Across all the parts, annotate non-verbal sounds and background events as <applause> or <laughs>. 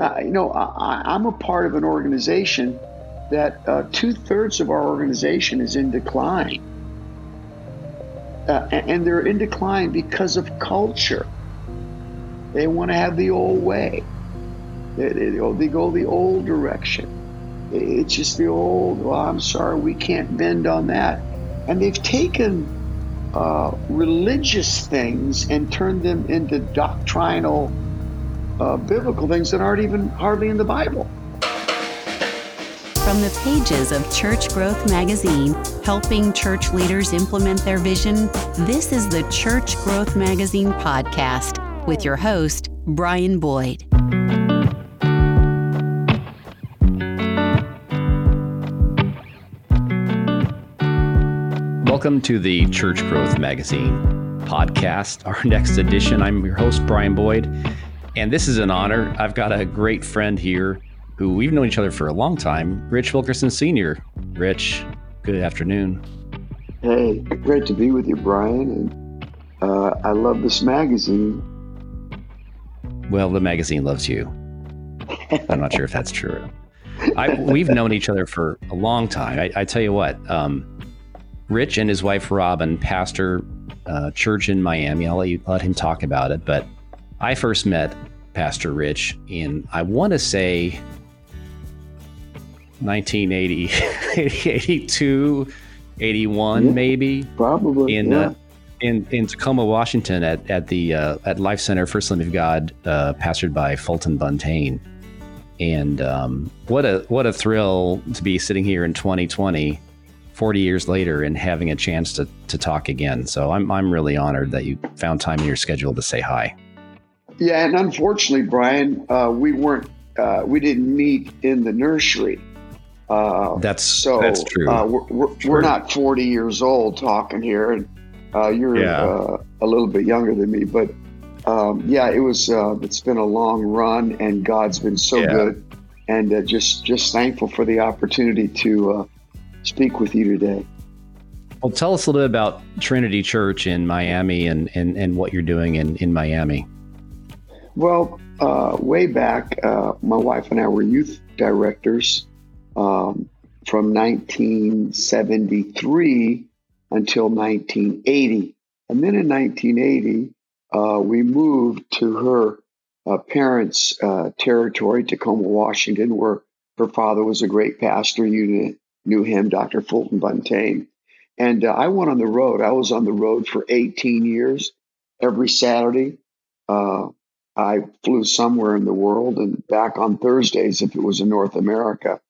Uh, you know, I, am a part of an organization that uh, two thirds of our organization is in decline. Uh, and they're in decline because of culture. They want to have the old way. They, they, they go the old direction. It's just the old, well, I'm sorry, we can't bend on that. And they've taken uh, religious things and turned them into doctrinal, uh, biblical things that aren't even hardly in the Bible. From the pages of Church Growth Magazine, helping church leaders implement their vision, this is the Church Growth Magazine podcast with your host, Brian Boyd. Welcome to the Church Growth Magazine podcast, our next edition. I'm your host, Brian Boyd, and this is an honor. I've got a great friend here who we've known each other for a long time, Rich Wilkerson Sr. Rich, good afternoon. Hey, great to be with you, Brian. And uh, I love this magazine. Well, the magazine loves you. I'm not sure if that's true. I, we've known each other for a long time. I, I tell you what, um, Rich and his wife Robin pastor uh, church in Miami. I'll let, you, let him talk about it. But I first met Pastor Rich in, I want to say, 1980, 82, 81, yeah, maybe. Probably. In, yeah. uh, in, in Tacoma, Washington, at, at the uh, at Life Center First Lamb of God, uh, pastored by Fulton Buntain. And um, what a what a thrill to be sitting here in 2020 40 years later and having a chance to, to talk again. So I'm, I'm really honored that you found time in your schedule to say hi. Yeah, and unfortunately, Brian, uh, we weren't, uh, we didn't meet in the nursery. Uh, that's so. That's true. Uh, we're, we're, we're, not 40 years old talking here, and uh, you're yeah. Uh, a little bit younger than me. But um, yeah, it was. it's been a long run, and God's been so yeah. good, and just just thankful for the opportunity to speak with you today. Well, tell us a little bit about Trinity Church in Miami and, and, and what you're doing in, in Miami. Well, uh, way back, uh, my wife and I were youth directors um, from 1973 until 1980. And then in 1980, uh, we moved to her uh, parents' uh, territory, Tacoma, Washington, where her father was a great pastor. You knew him, Dr. Fulton Buntain. And uh, I went on the road. I was on the road for 18 years. Every Saturday, uh, I flew somewhere in the world and back on Thursdays if it was in North America.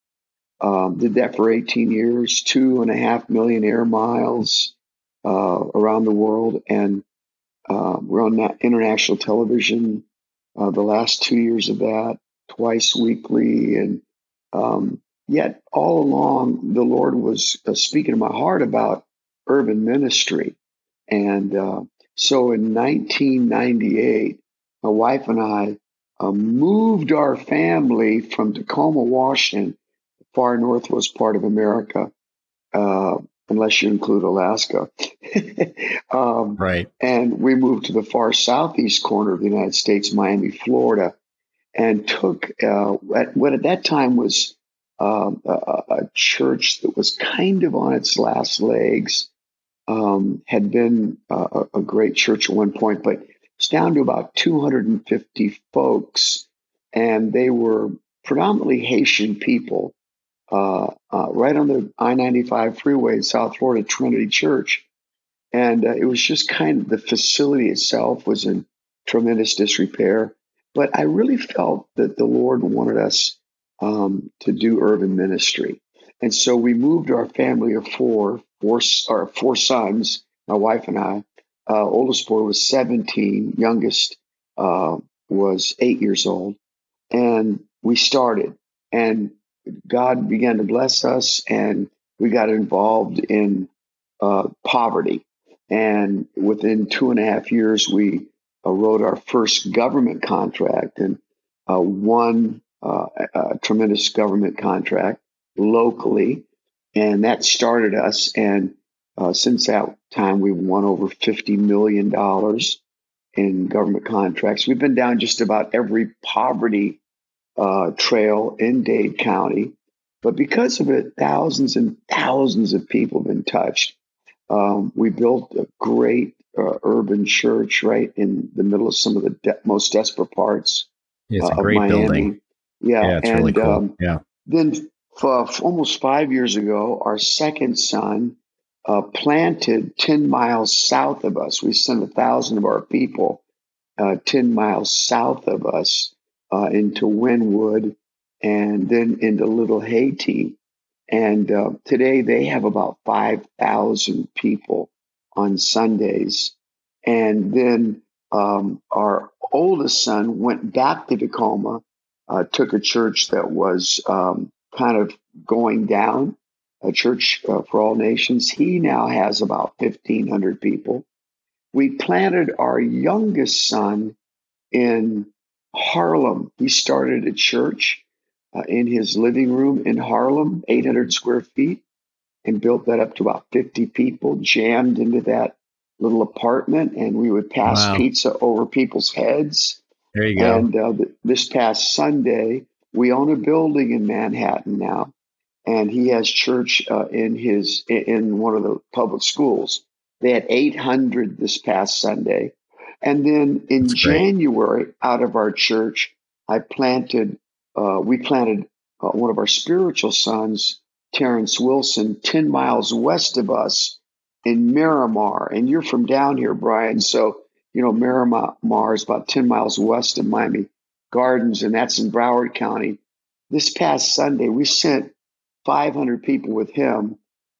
Um, did that for 18 years, two and a half million air miles uh, around the world. And uh, we're on international television uh, the last two years of that, twice weekly. And um, Yet all along, the Lord was uh, speaking to my heart about urban ministry. And uh, so in 1998, my wife and I uh, moved our family from Tacoma, Washington, far northwest part of America, uh, unless you include Alaska. <laughs> um, right. And we moved to the far southeast corner of the United States, Miami, Florida, and took uh, what at that time was um, a, a, church that was kind of on its last legs, um, had been a, a, great church at one point, but it's down to about 250 folks, and they were predominantly Haitian people. Uh, uh, right on the I 95 freeway in South Florida, Trinity Church. And uh, it was just kind of the facility itself was in tremendous disrepair. But I really felt that the Lord wanted us um, to do urban ministry. And so we moved our family of four, four, or four sons, my wife and I. Uh, oldest boy was 17, youngest uh, was eight years old. And we started, and God began to bless us, and we got involved in uh, poverty. And within two and a half years, we uh, wrote our first government contract and uh, won uh, a tremendous government contract locally, and that started us. And uh, since that time, we've won over fifty million dollars in government contracts. We've been down just about every poverty uh, trail in Dade County. But because of it, thousands and thousands of people have been touched. Um, we built a great uh, urban church right in the middle of some of the de- most desperate parts it's uh, a great of Miami. building. Yeah, Yeah, it's and really cool. um, yeah. then for, for almost five years ago, our second son uh, planted 10 miles south of us. We sent a thousand of our people uh, 10 miles south of us uh, into Wynwood and then into Little Haiti. And uh, today they have about 5,000 people on Sundays. And then um, our oldest son went back to Tacoma, uh, took a church that was um, kind of going down, a church uh, for all nations. He now has about 1,500 people. We planted our youngest son in Harlem. He started a church uh, in his living room in Harlem, 800 square feet, and built that up to about 50 people, jammed into that little apartment, and we would pass Wow. pizza over people's heads. There you go. And uh, th- this past Sunday, we own a building in Manhattan now, and he has church uh, in his in- one of the public schools. They had 800 this past Sunday, and then in That's great. January, out of our church, I planted. Uh, we planted uh, one of our spiritual sons, Terrence Wilson, 10 miles west of us in Miramar. And you're from down here, Brian. So, you know, Miramar is about 10 miles west of Miami Gardens, and that's in Broward County. This past Sunday, we sent 500 people with him.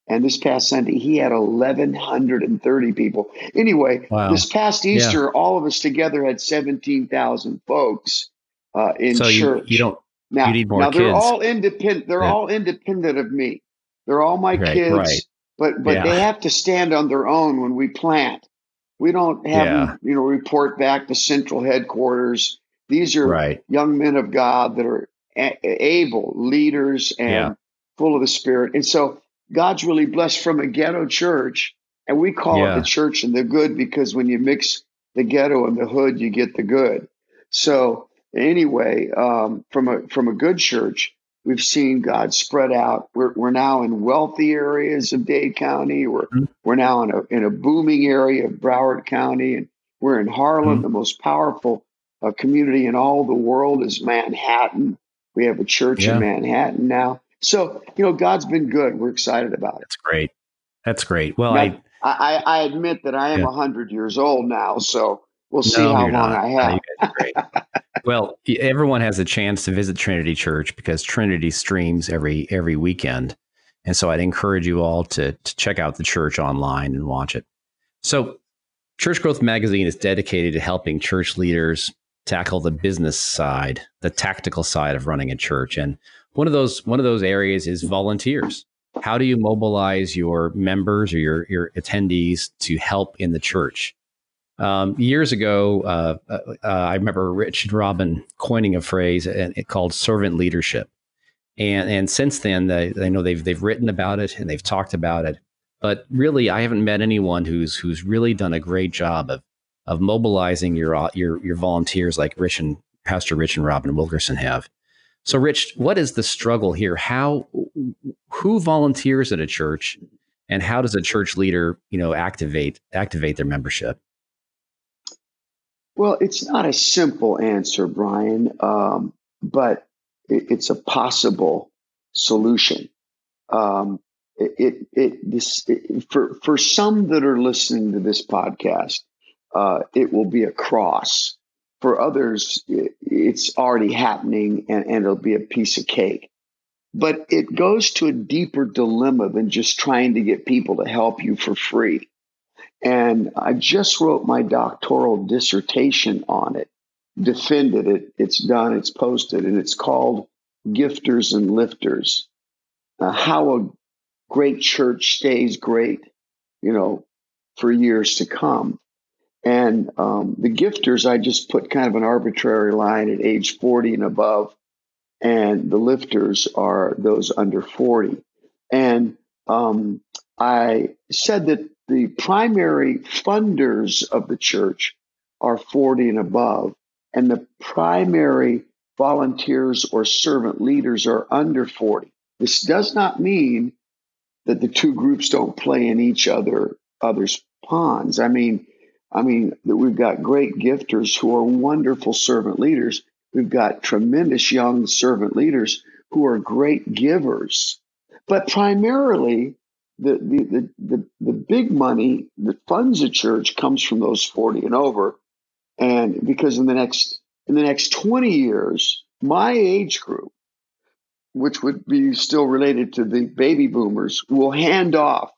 And this past Sunday, he had 1,130 people. Anyway, Wow. this past Yeah. Easter, all of us together had 17,000 folks uh, in so you, church. you don't Now, You need more now they're all independent. They're Yeah. all independent of me. They're all my Right, kids, right. but but Yeah. they have to stand on their own when we plant. We don't have Yeah. them, you know, report back to central headquarters. These are right. young men of God that are a- able leaders and Yeah. Full of the Spirit. And so God's really blessed from a ghetto church, and we call Yeah. it the church and the good because when you mix the ghetto and the hood, you get the good. So anyway, um, from a from a good church, we've seen God spread out. We're we're now in wealthy areas of Dade County. We're Mhm. we're now in a in a booming area of Broward County, and we're in Harlem, Mhm. the most powerful uh, community in all the world is Manhattan. We have a church Yeah. in Manhattan now. So you know, God's been good. We're excited about it. That's great. That's great. Well, Now, I I, I, admit that I am Yeah. a hundred years old now, so we'll see No, how long not. I have. you guys are great. well, everyone has a chance to visit Trinity Church because Trinity streams every every weekend, and so I'd encourage you all to to check out the church online and watch it. So, Church Growth Magazine is dedicated to helping church leaders tackle the business side, the tactical side of running a church, and one of those one of those areas is volunteers. How do you mobilize your members or your your attendees to help in the church? Um, years ago, uh, uh, uh, I remember Rich and Robin coining a phrase and it called servant leadership. And and since then, they, I know they've they've written about it and they've talked about it. But really, I haven't met anyone who's who's really done a great job of of mobilizing your uh, your your volunteers like Rich and Pastor Rich and Robin Wilkerson have. So, Rich, what is the struggle here? How who volunteers at a church, and how does a church leader, you know, activate activate their membership? Well, it's not a simple answer, Brian, um, but it, it's a possible solution. Um, it, it, it this it, for for some that are listening to this podcast, uh, it will be a cross. For others, it, it's already happening, and, and it'll be a piece of cake. But it goes to a deeper dilemma than just trying to get people to help you for free. And I just wrote my doctoral dissertation on it, defended it. It's done, it's posted, and it's called Gifters and Lifters uh, How a Great Church Stays Great, you know, for years to come. And um, the gifters, I just put kind of an arbitrary line at age 40 and above. And the lifters are those under 40. And um, I said that the primary funders of the church are 40 and above, and the primary volunteers or servant leaders are under 40. This does not mean that the two groups don't play in each other other's ponds. I mean, I mean we've got great gifters who are wonderful servant leaders. We've got tremendous young servant leaders who are great givers. But primarily, the, the, the, the, the big money that funds a church comes from those 40 and over. And because in the next in the next 20 years, my age group, which would be still related to the baby boomers, will hand off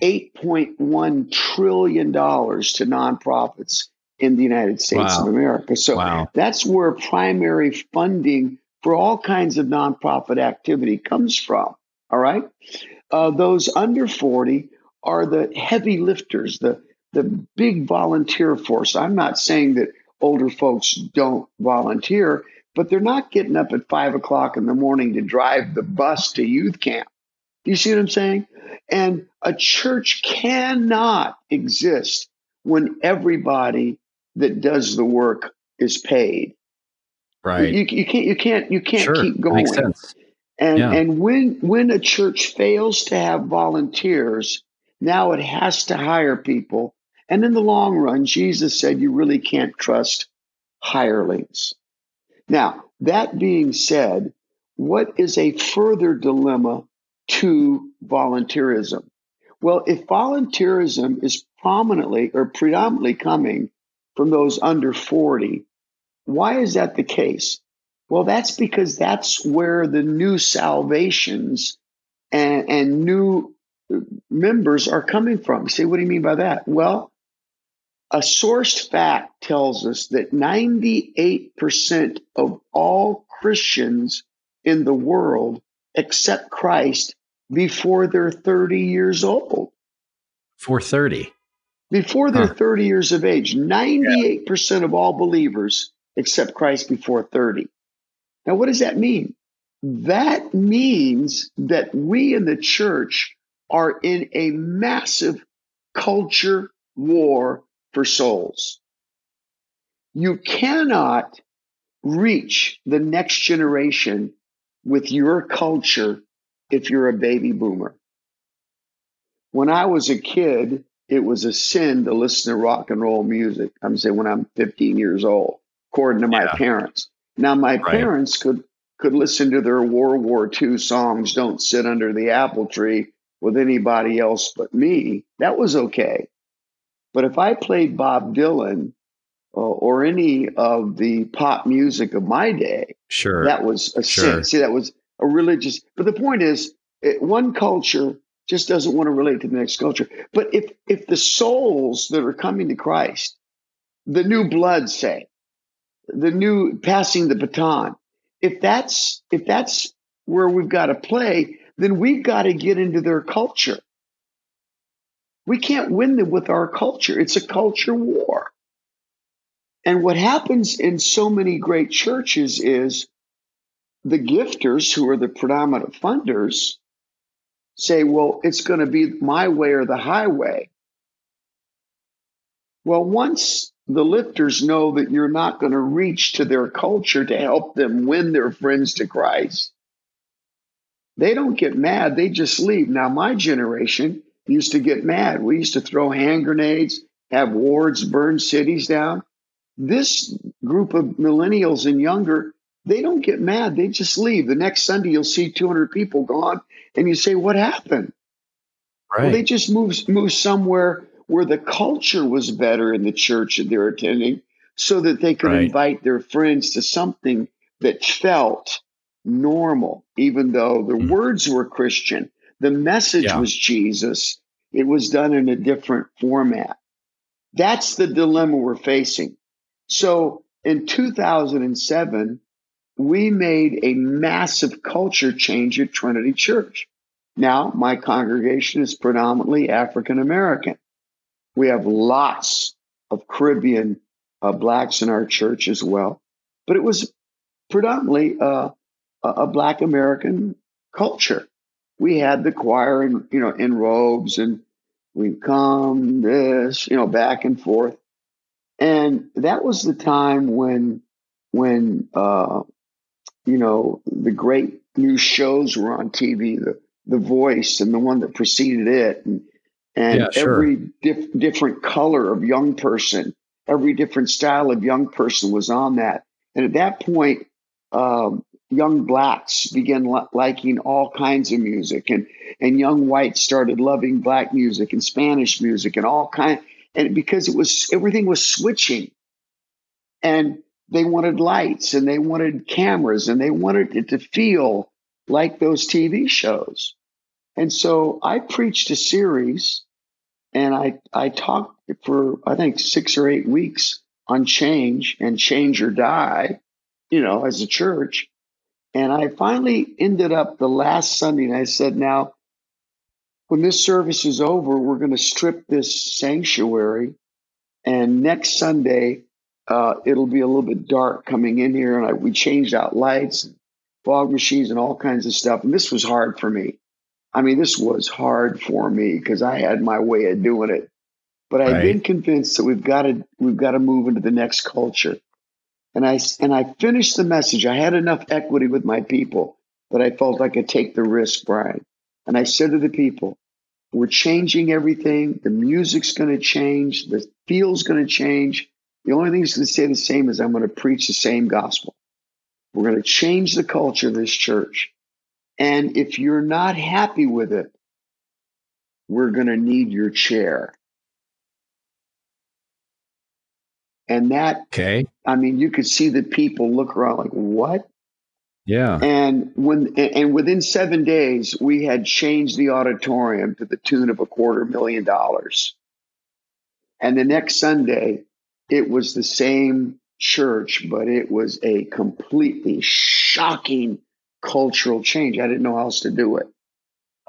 $8.1 trillion to nonprofits in the United States wow. of America. So wow. that's where primary funding for all kinds of nonprofit activity comes from. All right. Uh, those under 40 are the heavy lifters, the, the big volunteer force. I'm not saying that older folks don't volunteer, but they're not getting up at five o'clock in the morning to drive the bus to youth camp. Do you see what I'm saying? And a church cannot exist when everybody that does the work is paid. Right. You, you can't. You can't. You can't sure. keep going. Makes sense. And yeah. and when when a church fails to have volunteers, now it has to hire people and in the long run, Jesus said you really can't trust hirelings. Now, that being said, what is a further dilemma to volunteerism? Well, if volunteerism is prominently or predominantly coming from those under 40, why is that the case? Well, that's because that's where the new salvations and, and new members are coming from. say, what do you mean by that? Well, a sourced fact tells us that 98% of all Christians in the world accept Christ before they're 30 years old. For 30. Before they're huh. 30 years of age. 98% yeah. of all believers accept Christ before 30. Now, what does that mean? That means that we in the church are in a massive culture war for souls. You cannot reach the next generation with your culture if you're a baby boomer. When I was a kid, it was a sin to listen to rock and roll music. I'm saying when I'm 15 years old, according to my yeah. parents. Now my right. parents could could listen to their World War II songs, Don't Sit Under the Apple Tree with anybody else but me. That was okay. But if I played Bob Dylan uh, or any of the pop music of my day, sure, that was a sure. sin. See, that was a religious. But the point is, it, one culture just doesn't want to relate to the next culture. But if if the souls that are coming to Christ, the new blood, say, the new passing the baton, if that's if that's where we've got to play, then we've got to get into their culture. We can't win them with our culture. It's a culture war. And what happens in so many great churches is the gifters, who are the predominant funders, say, well, it's going to be my way or the highway. Well, once the lifters know that you're not going to reach to their culture to help them win their friends to Christ, they don't get mad. They just leave. Now, my generation, used to get mad. We used to throw hand grenades, have wards burn cities down. This group of millennials and younger, they don't get mad. They just leave. The next Sunday, you'll see 200 people gone, and you say, What happened? Right. Well, they just moved, moved somewhere where the culture was better in the church that they're attending so that they could right. invite their friends to something that felt normal, even though the mm. words were Christian the message yeah. was Jesus. It was done in a different format. That's the dilemma we're facing. So in 2007, we made a massive culture change at Trinity Church. Now, my congregation is predominantly African American. We have lots of Caribbean uh, blacks in our church as well, but it was predominantly uh, a Black American culture we had the choir in you know in robes and we come this you know back and forth and that was the time when when uh, you know the great new shows were on TV, the The Voice and the one that preceded it, and and yeah, sure. every dif- different color of young person, every different style of young person was on that. And at that point, um, young blacks began li- liking all kinds of music, and and young whites started loving black music and Spanish music and all kind. And because it was everything was switching, and they wanted lights and they wanted cameras and they wanted it to feel like those TV shows. And so I preached a series and I, I talked for, I think, six or eight weeks on change and change or die, you know, as a church. And I finally ended up the last Sunday and I said, now, when this service is over, we're going to strip this sanctuary. And next Sunday, uh, it'll be a little bit dark coming in here. And I, we changed out lights, fog machines, and all kinds of stuff. And this was hard for me. I mean, this was hard for me because I had my way of doing it. But I've right. been convinced that we've got to we've got to move into the next culture. And I and I finished the message. I had enough equity with my people that I felt I could take the risk, Brian. And I said to the people, "We're changing everything. The music's going to change. The feel's going to change. The only thing that's going to stay the same is I'm going to preach the same gospel. We're going to change the culture of this church. And if you're not happy with it, we're going to need your chair. And that, okay. I mean, you could see the people look around like, what? Yeah. And when, and within seven days, we had changed the auditorium to the tune of a quarter million dollars. And the next Sunday, it was the same church, but it was a completely shocking cultural change. I didn't know how else to do it.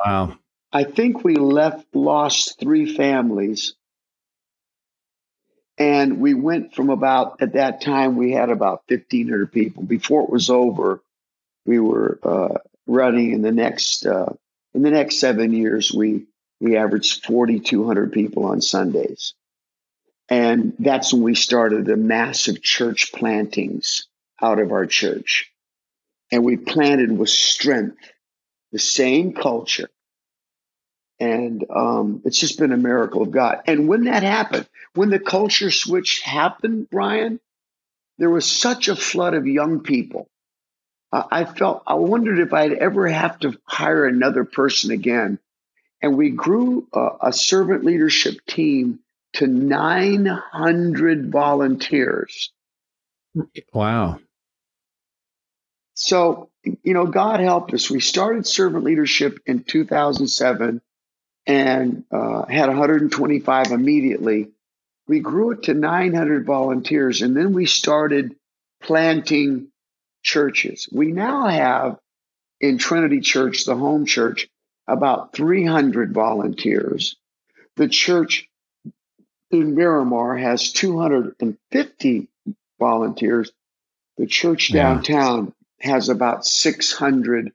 Wow. I think we left, lost three families. And we went from about, at that time, we had about 1,500 people. Before it was over, we were uh, running in the next, uh, in the next seven years, we, we averaged 4,200 people on Sundays. And that's when we started the massive church plantings out of our church and we planted with strength, the same culture. And um, it's just been a miracle of God. And when that happened, when the culture switch happened, Brian, there was such a flood of young people. Uh, I felt, I wondered if I'd ever have to hire another person again. And we grew a servant leadership team to 900 volunteers. Wow. So, you know, God helped us. We started servant leadership in 2007 and uh, had 125 immediately. We grew it to 900 volunteers, and then we started planting churches. We now have in Trinity Church, the home church, about 300 volunteers. The church in Miramar has 250 volunteers. The church downtown has about 600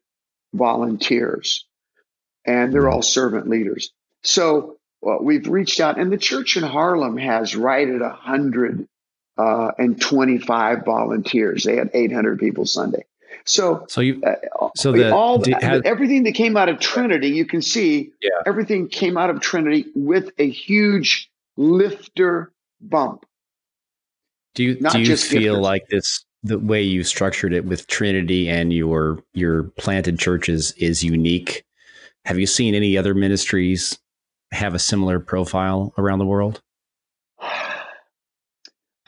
volunteers, and they're all servant leaders. So well, we've reached out, and the church in Harlem has right at 125 uh, volunteers. They had 800 people Sunday. So, so you, uh, so the, all the everything that came out of Trinity, you can see, yeah. everything came out of Trinity with a huge lifter bump. Do you Not do you feel like this the way you structured it with Trinity and your your planted churches is unique. Have you seen any other ministries have a similar profile around the world?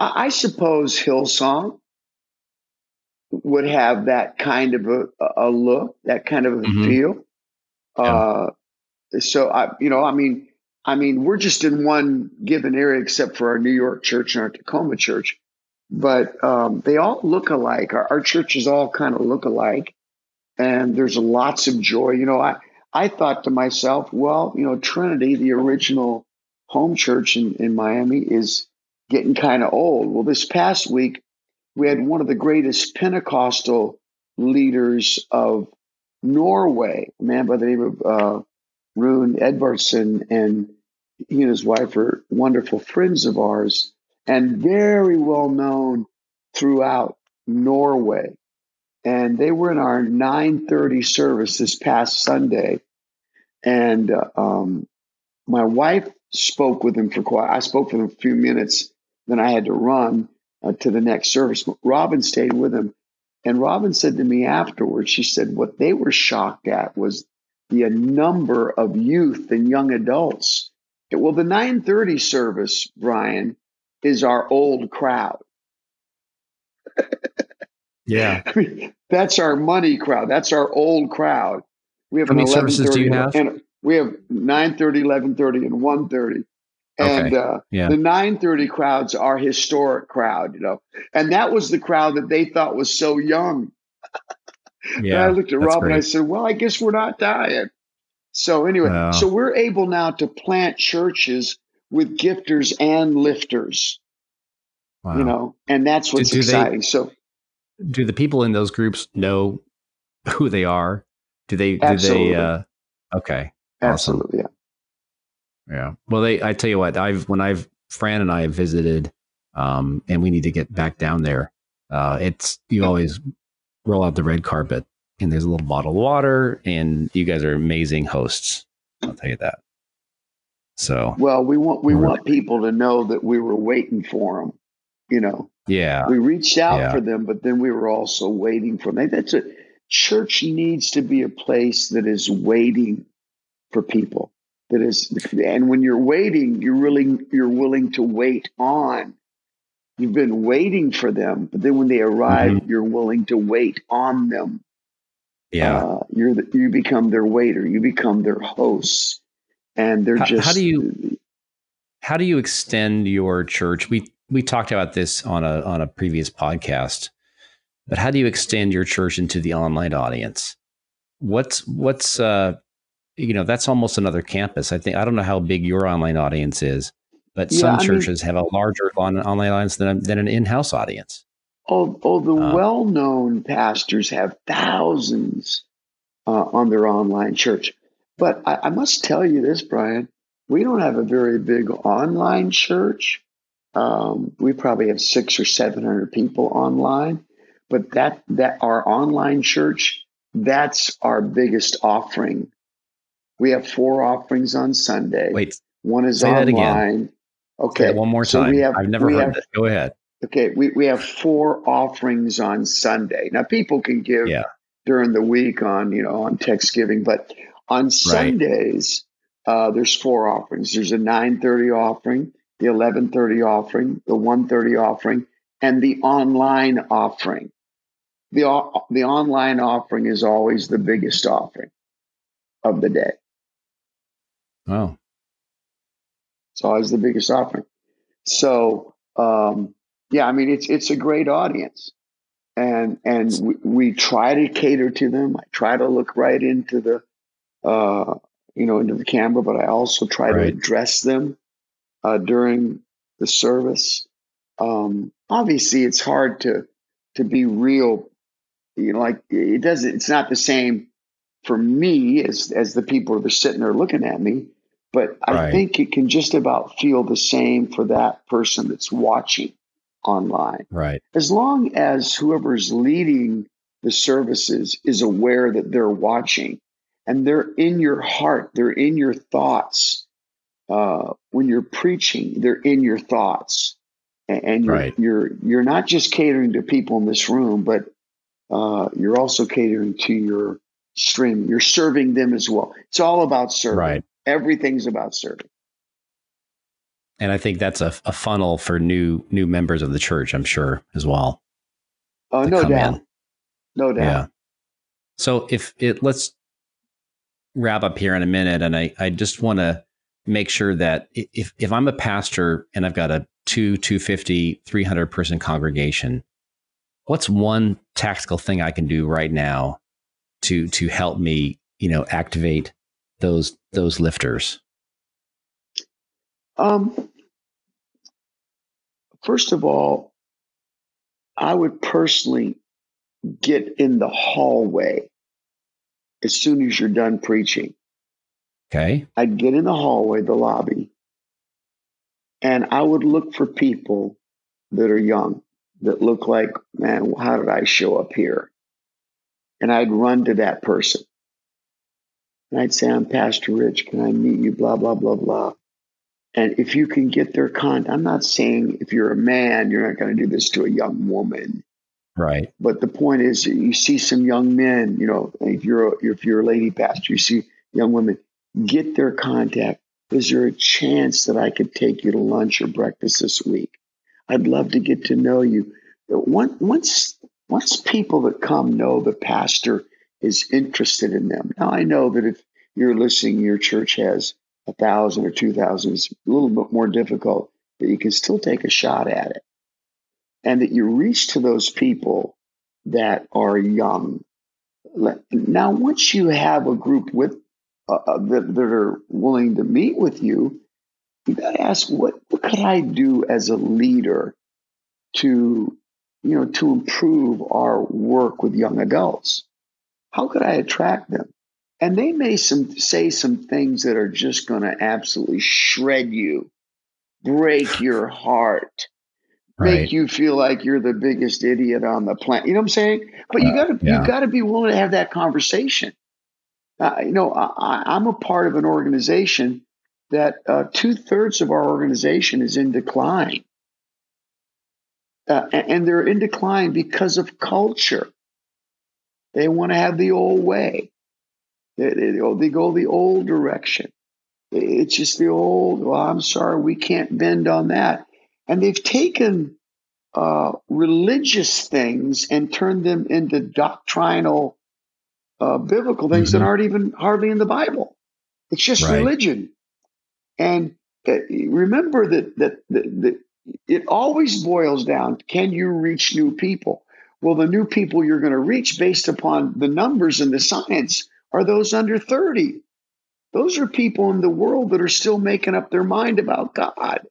I suppose Hillsong would have that kind of a, a look, that kind of a mm-hmm. feel. Yeah. Uh, so I, you know, I mean, I mean, we're just in one given area, except for our New York church and our Tacoma church but um, they all look alike. Our, our churches all kind of look alike, and there's lots of joy. You know, I I thought to myself, well, you know, Trinity, the original home church in, in Miami, is getting kind of old. Well, this past week, we had one of the greatest Pentecostal leaders of Norway, a man by the name of uh, Rune Edvardsen, and he and his wife are wonderful friends of ours and very well known throughout Norway, and they were in our 9:30 service this past Sunday, and uh, um, my wife spoke with him for quite. I spoke for them a few minutes, then I had to run uh, to the next service. Robin stayed with him, and Robin said to me afterwards, she said what they were shocked at was the number of youth and young adults. Well, the 9:30 service, Brian, is our old crowd. <laughs> yeah, I mean, that's our money crowd. That's our old crowd. We have How many services do you have? And we have 9:30, 11:30, and 1:30. And okay. uh, yeah. the 9:30 crowds are historic crowd, you know. And that was the crowd that they thought was so young. Yeah, <laughs> and I looked at Rob great. and I said, "Well, I guess we're not dying." So anyway, wow. so we're able now to plant churches with gifters and lifters. Wow. You know, and that's what's do, do exciting. They, so, do the people in those groups know who they are? Do they? Absolutely. Do they? Uh, okay. Absolutely. Awesome. Yeah. Yeah. Well, they. I tell you what. I've when I've Fran and I have visited, um, and we need to get back down there. Uh, it's you always roll out the red carpet, and there's a little bottle of water, and you guys are amazing hosts. I'll tell you that. So well, we want we want people to know that we were waiting for them. You know. Yeah. We reached out yeah. for them, but then we were also waiting for them. That's a church needs to be a place that is waiting for people. That is, and when you're waiting, you're really you're willing to wait on. You've been waiting for them, but then when they arrive, mm-hmm. you're willing to wait on them. Yeah, uh, you're the, you become their waiter. You become their hosts, and they're how, just. How do you how do you extend your church? We we talked about this on a on a previous podcast, but how do you extend your church into the online audience? What's what's uh you know that's almost another campus. I think I don't know how big your online audience is, but yeah, some churches mean, have a larger online audience than than an in house audience. Oh, oh the uh, well known pastors have thousands uh, on their online church. But I, I, must tell you this, Brian, we don't have a very big online church. Um, we probably have six or 700 people online. But that, that our online church, that's our biggest offering. We have four offerings on Sunday. Wait, one is online. Okay, one more time. So we have, I've never heard have, that. Go ahead. Okay, we, we have four offerings on Sunday. Now people can give yeah. during the week on you know on Thanksgiving, but on Sundays right. uh, there's four offerings. There's a nine thirty offering, the eleven thirty offering, the one thirty offering, and the online offering. The the online offering is always the biggest offering of the day. Oh, it's always the biggest offering. So um, yeah, I mean it's it's a great audience, and and we, we, try to cater to them. I try to look right into the uh, you know into the camera, but I also try right. to address them uh, during the service. Um, obviously, it's hard to to be real. You know, like it doesn't. It's not the same for me as as the people that are sitting there looking at me. But I right. think it can just about feel the same for that person that's watching online. Right. As long as whoever's leading the services is aware that they're watching and they're in your heart, they're in your thoughts. Uh, when you're preaching, they're in your thoughts, and you're, right. you're you're not just catering to people in this room, but uh, you're also catering to your stream. You're serving them as well. It's all about serving. Right. Everything's about serving and I think that's a, a funnel for new new members of the church. I'm sure as well. Oh, no doubt, in. no doubt. Yeah. So if it let's wrap up here in a minute, and I I just want to make sure that if if I'm a pastor and I've got a two 250 300 person congregation what's one tactical thing i can do right now to to help me you know activate those those lifters um, first of all, I would personally get in the hallway as soon as you're done preaching. Okay. I'd get in the hallway, the lobby, and I would look for people that are young. that look like, man, how did I show up here? And I'd run to that person. And I'd say, I'm Pastor Rich. Can I meet you? Blah, blah, blah, blah. And if you can get their contact, I'm not saying if you're a man, you're not going to do this to a young woman. Right. But the point is, you see some young men, you know, if you're a, if you're a lady pastor, you see young women, get their contact. Is there a chance that I could take you to lunch or breakfast this week? I'd love to get to know you. Once, once people that come know the pastor is interested in them. Now, I know that if you're listening, your church has a thousand or two thousand, is a little bit more difficult, but you can still take a shot at it. And that you reach to those people that are young. Now, once you have a group with uh, uh that, that are willing to meet with you, you got to ask what, what could I do as a leader to you know to improve our work with young adults? How could I attract them? And they may some, say some things that are just going to absolutely shred you, break <sighs> your heart, right. make you feel like you're the biggest idiot on the planet. You know what I'm saying? But you got to yeah. you got to be willing to have that conversation. Uh, you know, I, am a part of an organization that uh, two thirds of our organization is in decline. Uh, and they're in decline because of culture. They want to have the old way. They, they, they go the old direction. It's just the old, well, I'm sorry, we can't bend on that. And they've taken uh, religious things and turned them into doctrinal, uh, biblical things mm-hmm. that aren't even hardly in the Bible. It's just right. religion. And uh, remember that, that, that, that it always boils down can you reach new people? Well, the new people you're going to reach based upon the numbers and the science are those under 30. Those are people in the world that are still making up their mind about God.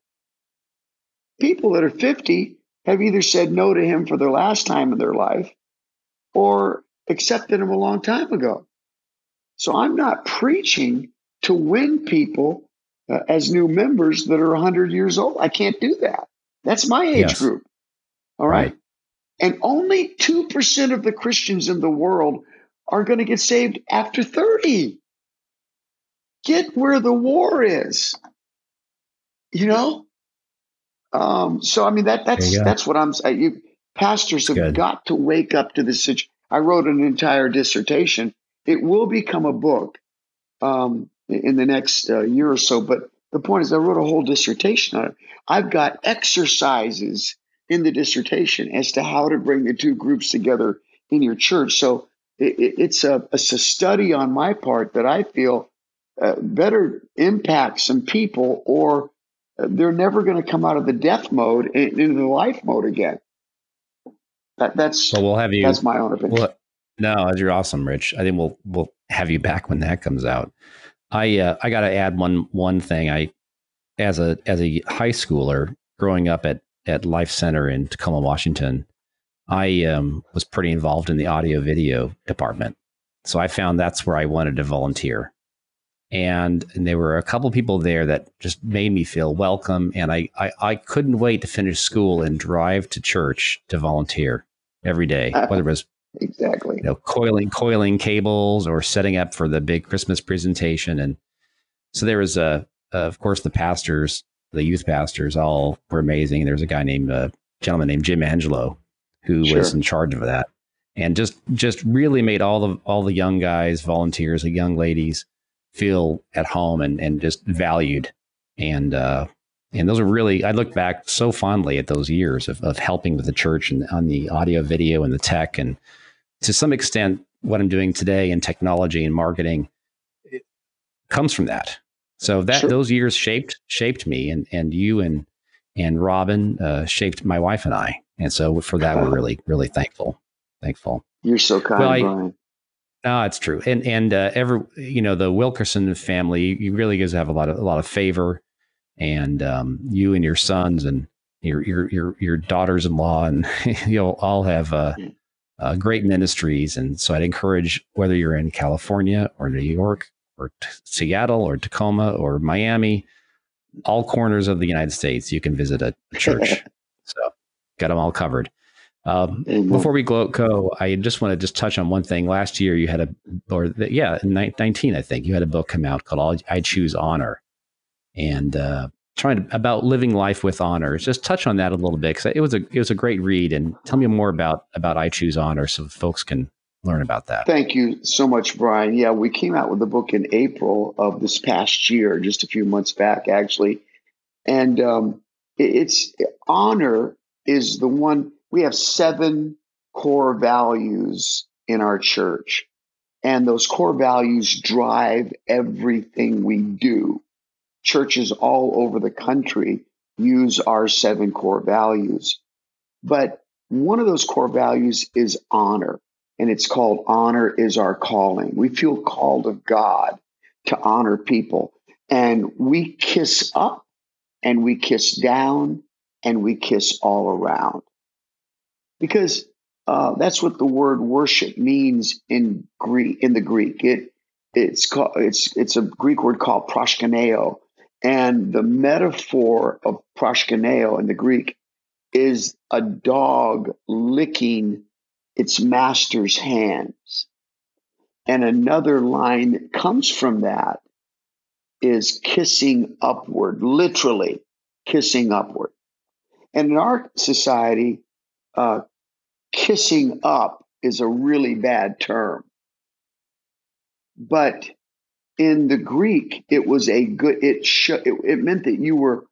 People that are 50 have either said no to him for the last time in their life or accepted him a long time ago. So I'm not preaching to win people uh, as new members that are 100 years old. I can't do that. That's my age yes. group. All right? right. And only 2% of the Christians in the world are going to get saved after 30. Get where the war is. You know? Um, so I mean that that's that's what I'm saying. You pastors have Good. got to wake up to this situation. I wrote an entire dissertation. It will become a book um, in the next uh, year or so. But the point is, I wrote a whole dissertation on it. I've got exercises in the dissertation as to how to bring the two groups together in your church. So it, it's a it's a study on my part that I feel uh, better impact some people, or they're never going to come out of the death mode into the life mode again. That, that's so we'll have you. That's my own opinion. Well, no, you're awesome, Rich. I think we'll we'll have you back when that comes out. I uh, I got to add one one thing. I as a as a high schooler growing up at at Life Center in Tacoma, Washington, I um, was pretty involved in the audio video department. So I found that's where I wanted to volunteer. And, and there were a couple people there that just made me feel welcome. And I, I, I couldn't wait to finish school and drive to church to volunteer every day, whether it was exactly you know coiling coiling cables or setting up for the big Christmas presentation. And so there was a, uh, of course, the pastors, the youth pastors, all were amazing. There was a guy named a uh, gentleman named Jim Angelo who sure. was in charge of that, and just just really made all the all the young guys, volunteers, the young ladies feel at home and and just valued. And uh, and those are really I look back so fondly at those years of, of helping with the church and on the audio, video, and the tech, and to some extent, what I'm doing today in technology and marketing comes from that. So that sure. those years shaped shaped me, and and you and and Robin uh, shaped my wife and I. And so for that, we're really, really thankful. Thankful. You're so kind, well, I, Brian. No, it's true. And and uh, ever you know the Wilkerson family, you really guys have a lot of a lot of favor, and um, you and your sons and your your your your daughters-in-law, and <laughs> you'll all have uh, uh, great ministries. And so I'd encourage whether you're in California or New York or t- Seattle or Tacoma or Miami, all corners of the United States, you can visit a <laughs> church. Got them all covered. Um, before we go, I just want to just touch on one thing. Last year, you had a, or the, yeah, 19, I think, you had a book come out called "I Choose Honor," and uh, trying to about living life with honor. Just touch on that a little bit because it was a it was a great read, and tell me more about about "I Choose Honor" so folks can learn about that. Thank you so much, Brian. Yeah, we came out with the book in April of this past year, just a few months back, actually, and um, it's honor is the one we have seven core values in our church. And those core values drive everything we do. Churches all over the country use our seven core values. But one of those core values is honor, and it's called honor is our calling. We feel called of God to honor people, and we kiss up and we kiss down and we kiss all around because uh, that's what the word worship means in Greek. In the Greek, it it's called it's it's a Greek word called proskuneo, and the metaphor of proskuneo in the Greek is a dog licking its master's hands. And another line that comes from that is kissing upward, literally kissing upward. And in our society, uh, kissing up is a really bad term. But in the Greek, it was a good, it, sh- it, it meant that you were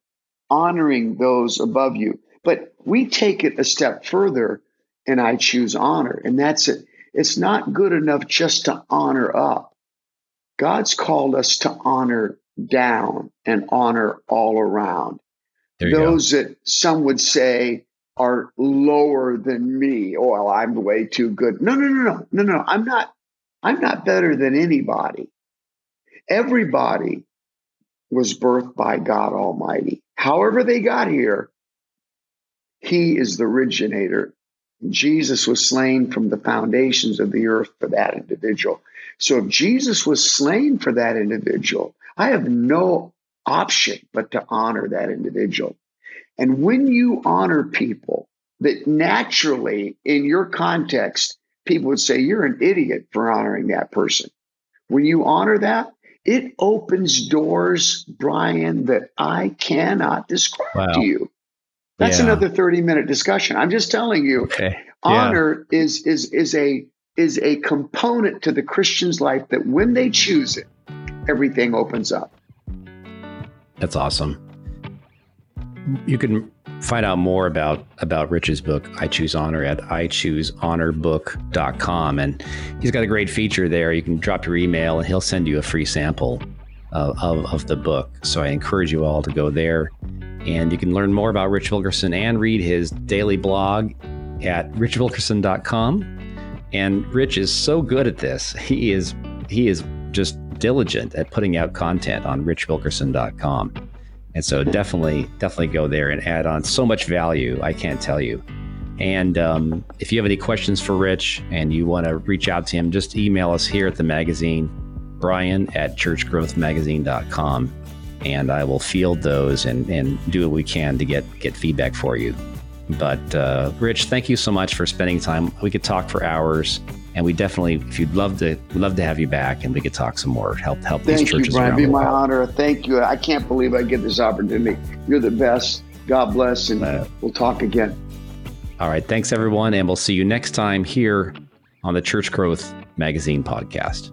honoring those above you. But we take it a step further, and I choose honor. And that's it. It's not good enough just to honor up. God's called us to honor down and honor all around. Those go. that some would say are lower than me. Oh, well, I'm way too good. No, no, no, no, no, no. I'm not. I'm not better than anybody. Everybody was birthed by God Almighty. However, they got here, He is the originator. Jesus was slain from the foundations of the earth for that individual. So if Jesus was slain for that individual, I have no option but to honor that individual. And when you honor people that naturally, in your context, people would say, You're an idiot for honoring that person. When you honor that, it opens doors, Brian, that I cannot describe wow. to you. That's yeah. another 30 minute discussion. I'm just telling you, okay. honor yeah. is is is a is a component to the Christian's life that when they choose it, everything opens up. That's awesome. You can find out more about about Rich's book, I Choose Honor, at ichoosehonorbook.com. And he's got a great feature there. You can drop your email and he'll send you a free sample of, of, of the book. So I encourage you all to go there. And you can learn more about Rich Wilkerson and read his daily blog at richwilkerson.com. And Rich is so good at this. He is he is just diligent at putting out content on richwilkerson.com. And so definitely, definitely go there and add on so much value. I can't tell you. And um, if you have any questions for Rich and you want to reach out to him, just email us here at the magazine, Brian at churchgrowthmagazine.com. And I will field those and, and do what we can to get, get feedback for you. But uh, Rich, thank you so much for spending time. We could talk for hours, and we definitely, if you'd love to, we'd love to have you back, and we could talk some more. Help help thank these churches. Thank you, Brian. Be my honor. Thank you. I can't believe I get this opportunity. You're the best. God bless, and uh, we'll talk again. All right. Thanks, everyone, and we'll see you next time here on the Church Growth Magazine podcast.